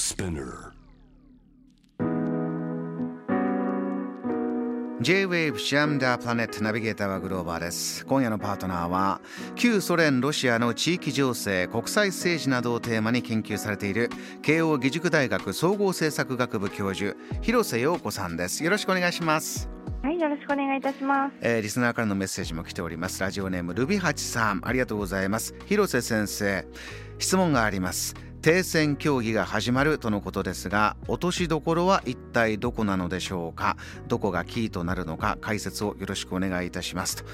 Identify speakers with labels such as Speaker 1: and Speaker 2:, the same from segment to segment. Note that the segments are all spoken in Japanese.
Speaker 1: Spinner.
Speaker 2: J-Wave シアムダープラネットナビゲーターはグローバーです。今夜のパートナーは旧ソ連ロシアの地域情勢国際政治などをテーマに研究されている慶應義塾大学総合政策学部教授広瀬陽子さんです。よろしくお願いします。
Speaker 3: はい、よろしくお願いいたします。
Speaker 2: えーリスナーからのメッセージも来ております。ラジオネームルビハチさん。ありがとうございます。広瀬先生。質問があります。停戦協議が始まるとのことですが落としどころは一体どこなのでしょうか？どこがキーとなるのか？解説をよろしくお願いいたします。と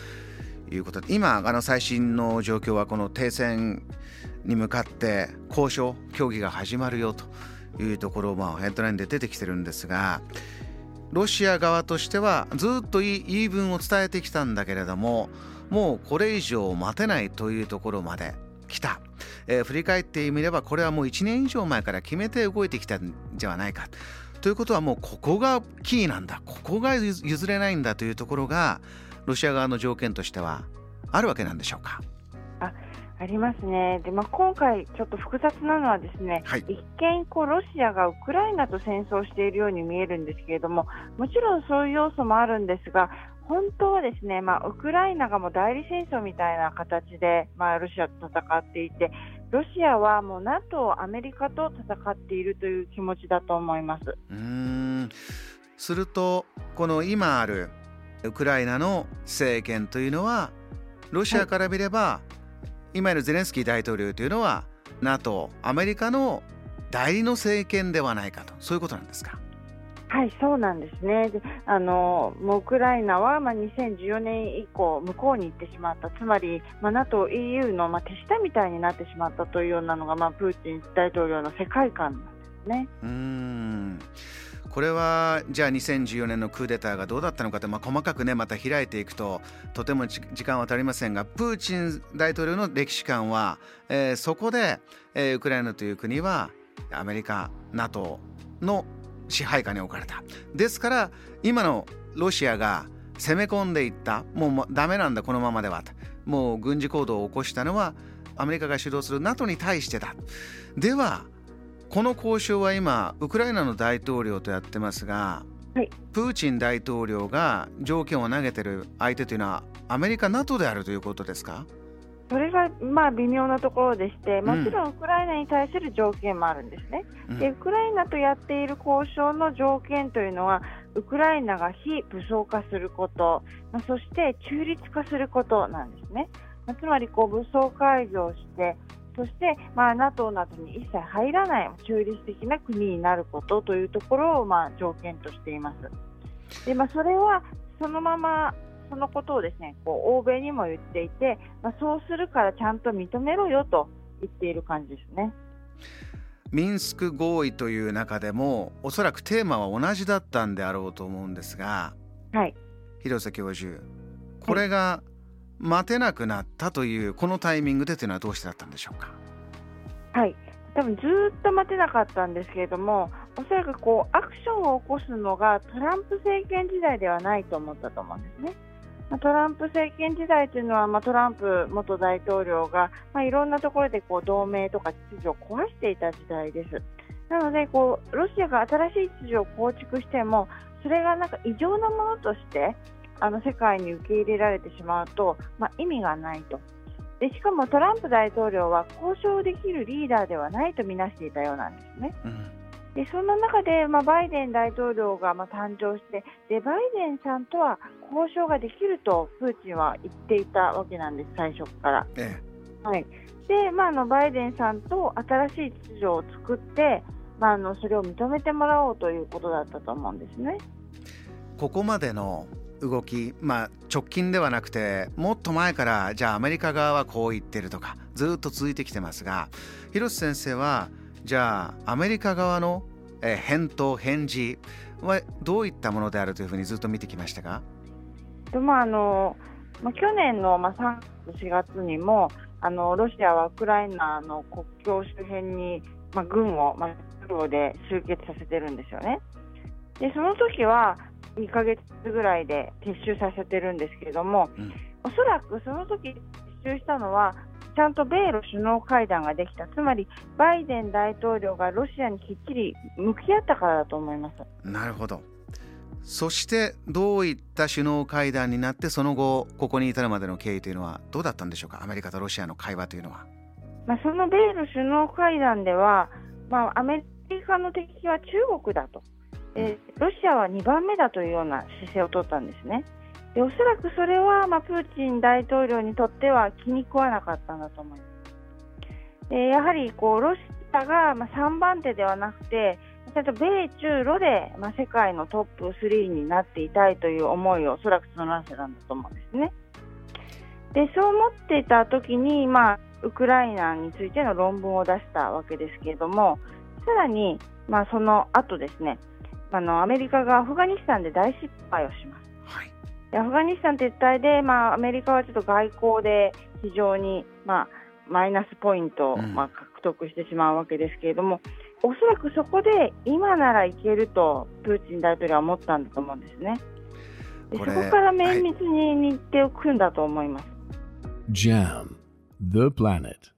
Speaker 2: いうことで今あの最新の状況はこの停戦に向かって交渉協議が始まるよというところまあヘッドラインで出てきてるんですがロシア側としてはずっと言い分を伝えてきたんだけれどももうこれ以上待てないというところまで来た、えー振り返ってみればこれはもう1年以上前から決めて動いてきたんじゃないか。ということはもうここがキーなんだ。ここが譲れないんだというところがロシア側の条件としてはあるわけなんでしょうか。
Speaker 3: ありますね。で、まあ、今回ちょっと複雑なのはですね、
Speaker 2: はい
Speaker 3: 一見こうロシアがウクライナと戦争しているように見えるんですけれども、もちろんそういう要素もあるんですが、本当はですね、まあ、ウクライナがもう代理戦争みたいな形で、まあ、ロシアと戦っていて、ロシアはもう NATO、アメリカと戦っているという気持ちだと思います。
Speaker 2: うーんするとこの今あるウクライナの政権というのはロシアから見れば、るゼレンスキー大統領というのは NATO アメリカの代理の政権ではないかとそういうことなんですか？
Speaker 3: はい、そうなんですね。であのもうウクライナは、まあ、2014年以降、向こうに行ってしまった、つまり、まあ、NATO、EU の、まあ、手下みたいになってしまったというようなのが、まあ、プーチン大統領の世界観なんですね。
Speaker 2: うーんこれはじゃあ2014年のクーデターがどうだったのかって、まあ、細かくねまた開いていくととても時間は足りませんがプーチン大統領の歴史観は、えーそこで、えーウクライナという国はアメリカ NATO の支配下に置かれた。ですから今のロシアが攻め込んでいった。もうもうダメなんだこのままではと。もう軍事行動を起こしたのはアメリカが主導する NATO に対してだ。ではこの交渉は今ウクライナの大統領とやってますが、
Speaker 3: はい
Speaker 2: プーチン大統領が条件を投げてる相手というのはアメリカ NATO であるということですか？
Speaker 3: それが、まあ、微妙なところでして、
Speaker 2: ん
Speaker 3: もちろんウクライナに対する条件もあるんですね。
Speaker 2: うん
Speaker 3: でウクライナとやっている交渉の条件というのはウクライナが非武装化すること、まあ、そして中立化することなんですね。まあつまりこう武装解除をしてそして、まあ、NATO などに一切入らない中立的な国になることというところを、まあ、条件としています。でまあ、それはそのままそのことをですねこう欧米にも言っていて、まあ、そうするからちゃんと認めろよと言っている感じですね。
Speaker 2: ミンスク合意という中でもおそらくテーマは同じだったんであろうと思うんですが
Speaker 3: はい
Speaker 2: 広瀬教授これが待てなくなったというこのタイミングでというのはどうしてだったんでしょうか？
Speaker 3: はい、多分ずっと待てなかったんですけれども、おそらくこうアクションを起こすのがトランプ政権時代ではないと思ったと思うんですね。まあトランプ政権時代というのは、まあ、トランプ元大統領が、まあ、いろんなところでこう同盟とか秩序を壊していた時代です。なのでこう、ロシアが新しい秩序を構築しても、それがなんか異常なものとしてあの世界に受け入れられてしまうと、まあ、意味がないと。でしかもトランプ大統領は交渉できるリーダーではないとみなしていたようなんですね。
Speaker 2: うん
Speaker 3: でそんな中で、まあ、バイデン大統領がまあ誕生してでバイデンさんとは交渉ができるとプーチンは言っていたわけなんです、最初から。
Speaker 2: え
Speaker 3: はいでまあ、あのバイデンさんと新しい秩序を作って、まあ、あのそれを認めてもらおうということだったと思うんですね。
Speaker 2: えここまでの動き、まあ、直近ではなくてもっと前からじゃあアメリカ側はこう言ってるとかずっと続いてきてますが広瀬先生はじゃあアメリカ側の、返答返事はどういったものであるというふうにずっと見てきましたか？
Speaker 3: まああのまあ、去年の、まあ、3月、4月にもあのロシアはウクライナの国境周辺に、まあ、軍を、まあ、で集結させてるんですよね。でその時は2ヶ月ぐらいで撤収させてるんですけれども、
Speaker 2: うん。
Speaker 3: おそらくその時撤収したのはちゃんと米ロ首脳会談ができた、つまりバイデン大統領がロシアにきっちり向き合ったからだと思います。
Speaker 2: なるほど。そしてどういった首脳会談になってその後ここに至るまでの経緯というのはどうだったんでしょうか？アメリカとロシアの会話というのは。
Speaker 3: まあ、その米ロ首脳会談では、まあ、アメリカの敵は中国だと、え、ロシアは2番目だというような姿勢を取ったんですね。でおそらくそれは、まあ、プーチン大統領にとっては気に食わなかったんだと思います。でやはりこうロシアが、まあ、3番手ではなくて、ちと米中ロで、まあ、世界のトップ3になっていたいという思いをおそらく募らせたんだと思うんですね。でそう思っていた時に、まあ、ウクライナについての論文を出したわけですけれどもさらに、まあ、その後ですねあのアメリカがアフガニスタンで大失敗をします。はい、でアフガニスタン撤退で、まあ、アメリカはちょっと外交で非常に、まあ、マイナスポイントを、まあ、獲得してしまうわけですけれども、おそらくそこで今ならいけるとプーチン大統領は思ったんだと思うんですね。そこから綿密に日程を組んだと思います。
Speaker 1: JAM The Planet